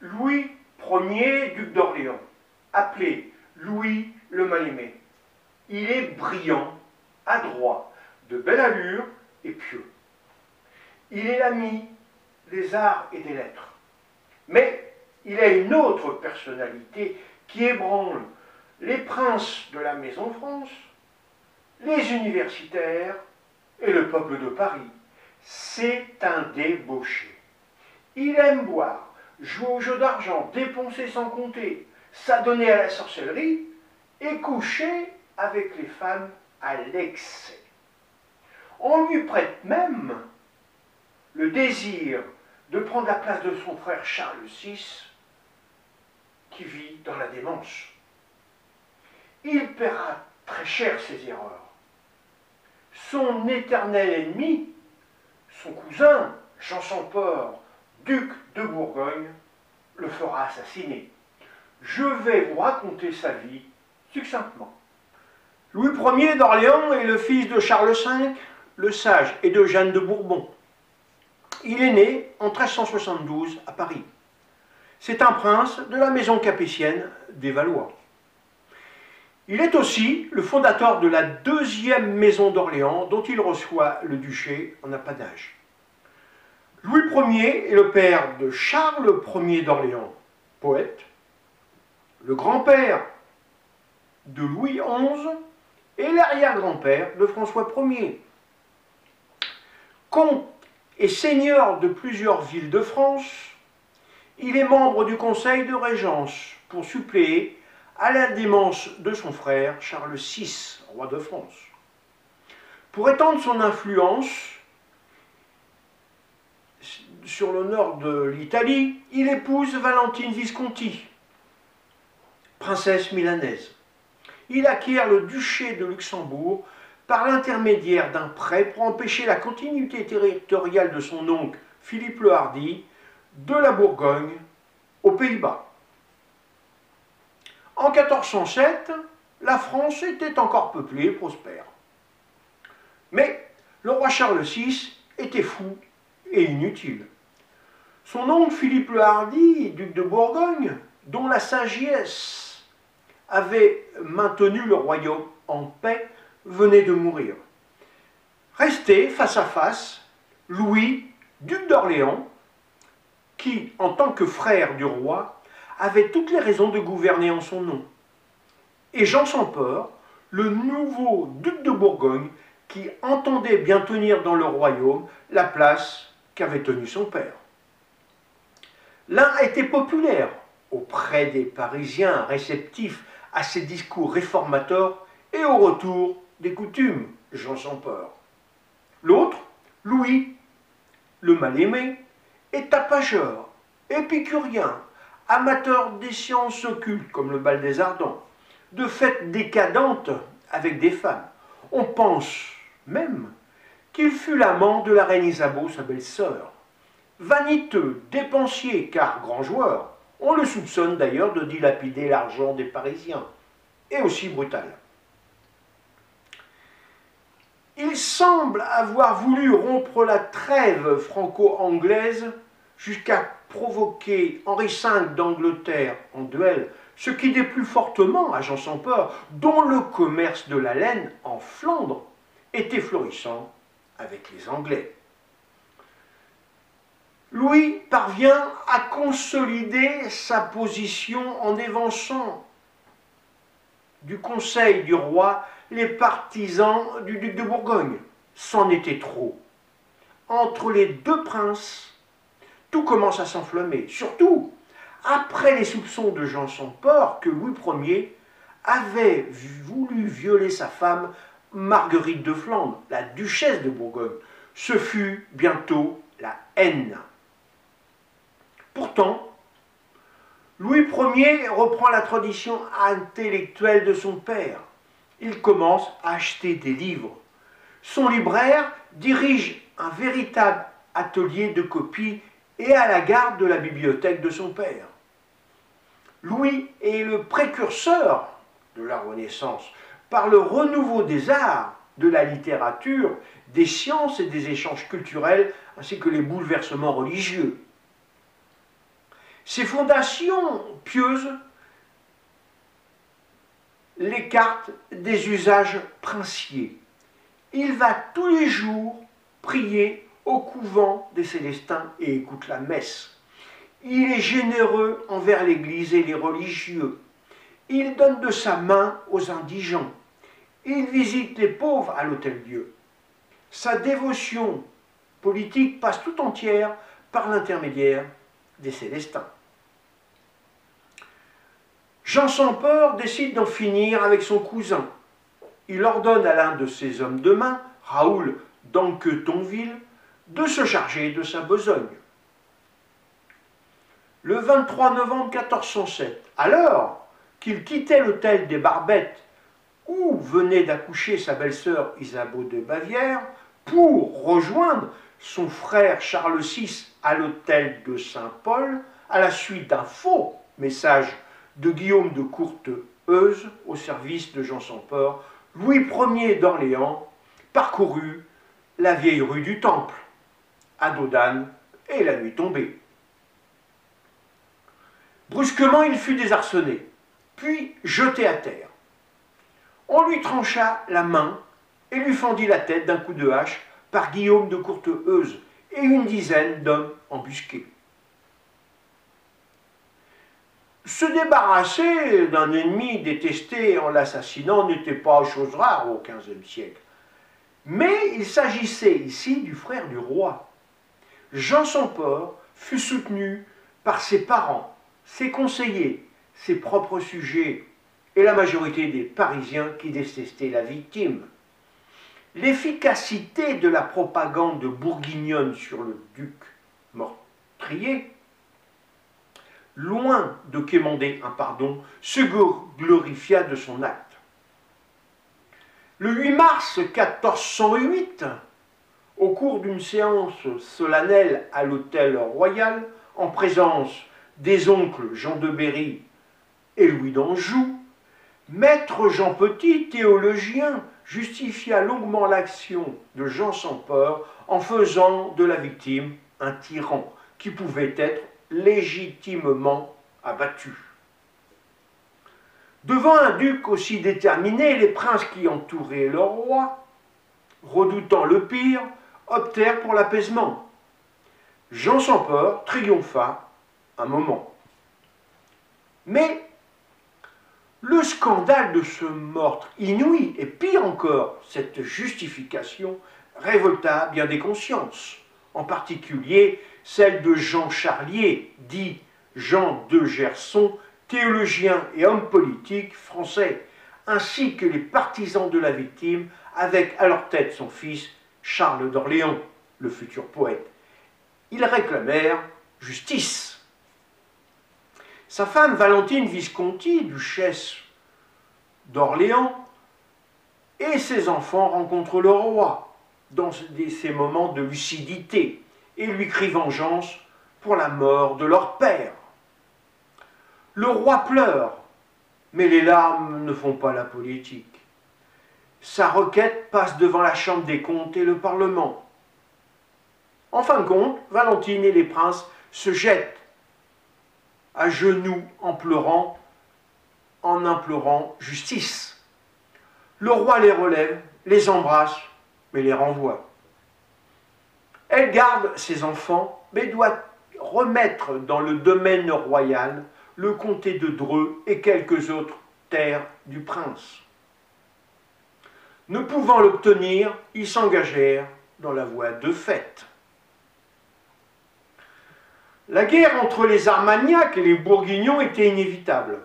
Louis Ier, duc d'Orléans, appelé Louis le Mal-Aimé. Il est brillant, adroit, de belle allure et pieux. Il est l'ami des arts et des lettres. Mais il a une autre personnalité qui ébranle les princes de la Maison France, les universitaires et le peuple de Paris. C'est un débauché. Il aime boire, jouer au jeu d'argent, dépenser sans compter, s'adonner à la sorcellerie et coucher avec les femmes à l'excès. On lui prête même le désir de prendre la place de son frère Charles VI, qui vit dans la démence. Il paiera très cher ses erreurs. Son éternel ennemi, son cousin, Jean Champort, duc de Bourgogne, le fera assassiner. Je vais vous raconter sa vie succinctement. Louis Ier d'Orléans est le fils de Charles V, le sage, et de Jeanne de Bourbon. Il est né en 1372 à Paris. C'est un prince de la maison capétienne des Valois. Il est aussi le fondateur de la deuxième maison d'Orléans dont il reçoit le duché en apanage. Louis Ier est le père de Charles Ier d'Orléans, poète, le grand-père de Louis XI et l'arrière-grand-père de François Ier. Comte et seigneur de plusieurs villes de France, il est membre du conseil de régence pour suppléer à la démence de son frère Charles VI, roi de France. Pour étendre son influence sur le nord de l'Italie, il épouse Valentine Visconti, princesse milanaise. Il acquiert le duché de Luxembourg par l'intermédiaire d'un prêt pour empêcher la continuité territoriale de son oncle Philippe le Hardy de la Bourgogne aux Pays-Bas. En 1407, la France était encore peuplée et prospère. Mais le roi Charles VI était fou et inutile. Son oncle Philippe le Hardy, duc de Bourgogne, dont la sagesse avait maintenu le royaume en paix, venait de mourir. Restait face à face Louis, duc d'Orléans, qui, en tant que frère du roi, avait toutes les raisons de gouverner en son nom. Et Jean Champort, le nouveau duc de Bourgogne, qui entendait bien tenir dans le royaume la place qu'avait tenue son père. L'un était populaire auprès des Parisiens réceptifs à ses discours réformateurs et au retour des coutumes, Jean Champort. L'autre, Louis, le mal-aimé, est tapageur, épicurien, amateur des sciences occultes comme le bal des ardents, de fêtes décadentes avec des femmes. On pense même qu'il fut l'amant de la reine Isabeau, sa belle-sœur. Vaniteux, dépensier, car grand joueur, on le soupçonne d'ailleurs de dilapider l'argent des Parisiens, et aussi brutal. Il semble avoir voulu rompre la trêve franco-anglaise jusqu'à provoquer Henri V d'Angleterre en duel, ce qui déplut fortement à Jean sans peur, dont le commerce de la laine en Flandre était florissant avec les Anglais. Louis parvient à consolider sa position en évançant du conseil du roi les partisans du duc de Bourgogne. C'en était trop. Entre les deux princes, tout commence à s'enflammer. Surtout après les soupçons de Jean Champort que Louis Ier avait voulu violer sa femme Marguerite de Flandre, la duchesse de Bourgogne. Ce fut bientôt la haine. Pourtant, Louis Ier reprend la tradition intellectuelle de son père il commence à acheter des livres. Son libraire dirige un véritable atelier de copie et à la garde de la bibliothèque de son père. Louis est le précurseur de la Renaissance par le renouveau des arts, de la littérature, des sciences et des échanges culturels, ainsi que les bouleversements religieux. Ses fondations pieuses l'écartent des usages princiers. Il va tous les jours prier au couvent des Célestins et écoute la messe. Il est généreux envers l'Église et les religieux. Il donne de sa main aux indigents. Il visite les pauvres à l'Hôtel-Dieu. Sa dévotion politique passe tout entière par l'intermédiaire des Célestins. Jean sans peur décide d'en finir avec son cousin. Il ordonne à l'un de ses hommes de main, Raoul d'Anquetonville, de se charger de sa besogne. Le 23 novembre 1407, alors qu'il quittait l'hôtel des Barbettes, où venait d'accoucher sa belle-sœur Isabeau de Bavière, pour rejoindre son frère Charles VI à l'hôtel de Saint-Paul, à la suite d'un faux message de Guillaume de Courteheuse au service de Jean sans peur, Louis Ier d'Orléans parcourut la vieille rue du Temple à Dodane et la nuit tombée. Brusquement, il fut désarçonné, puis jeté à terre. On lui trancha la main et lui fendit la tête d'un coup de hache par Guillaume de Courteheuse et une dizaine d'hommes embusqués. Se débarrasser d'un ennemi détesté en l'assassinant n'était pas chose rare au XVe siècle. Mais il s'agissait ici du frère du roi. Jean sans port fut soutenu par ses parents, ses conseillers, ses propres sujets et la majorité des Parisiens qui détestaient la victime. L'efficacité de la propagande bourguignonne sur le duc meurtrier, loin de quémander un pardon, se glorifia de son acte. Le 8 mars 1408, au cours d'une séance solennelle à l'hôtel royal, en présence des oncles Jean de Berry et Louis d'Anjou, maître Jean Petit, théologien, justifia longuement l'action de Jean sans peur en faisant de la victime un tyran qui pouvait être légitimement abattu. Devant un duc aussi déterminé, les princes qui entouraient le roi, redoutant le pire, optèrent pour l'apaisement. Jean sans peur triompha un moment. Mais le scandale de ce meurtre inouï, et pire encore, cette justification, révolta bien des consciences, en particulier celle de Jean Charlier, dit Jean de Gerson, théologien et homme politique français, ainsi que les partisans de la victime, avec à leur tête son fils Charles d'Orléans, le futur poète. Ils réclamèrent justice. Sa femme Valentine Visconti, duchesse d'Orléans, et ses enfants rencontrent le roi dans ces moments de lucidité et lui crient vengeance pour la mort de leur père. Le roi pleure, mais les larmes ne font pas la politique. Sa requête passe devant la Chambre des comptes et le Parlement. En fin de compte, Valentine et les princes se jettent à genoux en pleurant, en implorant justice. Le roi les relève, les embrasse, mais les renvoie. Elle garde ses enfants, mais doit remettre dans le domaine royal le comté de Dreux et quelques autres terres du prince. Ne pouvant l'obtenir, ils s'engagèrent dans la voie de fait. La guerre entre les Armagnacs et les Bourguignons était inévitable.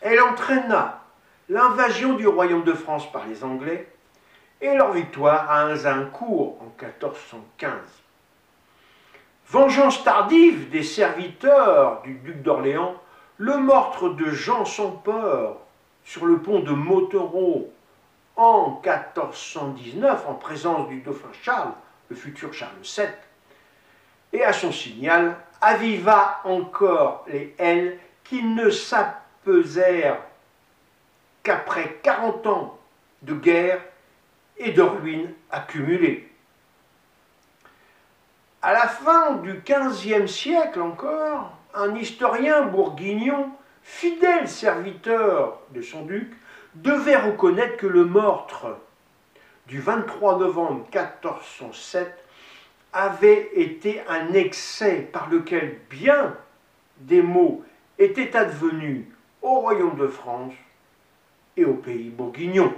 Elle entraîna l'invasion du royaume de France par les Anglais et leur victoire à Azincourt en 1415. Vengeance tardive des serviteurs du duc d'Orléans, le meurtre de Jean sans peur sur le pont de Motereau en 1419 en présence du dauphin Charles, le futur Charles VII, et à son signal aviva encore les haines qui ne s'apaisèrent qu'après 40 ans de guerre et de ruines accumulées. À la fin du XVe siècle encore, un historien bourguignon, fidèle serviteur de son duc, devait reconnaître que le meurtre du 23 novembre 1407 avait été un excès par lequel bien des maux étaient advenus au royaume de France et au pays bourguignon.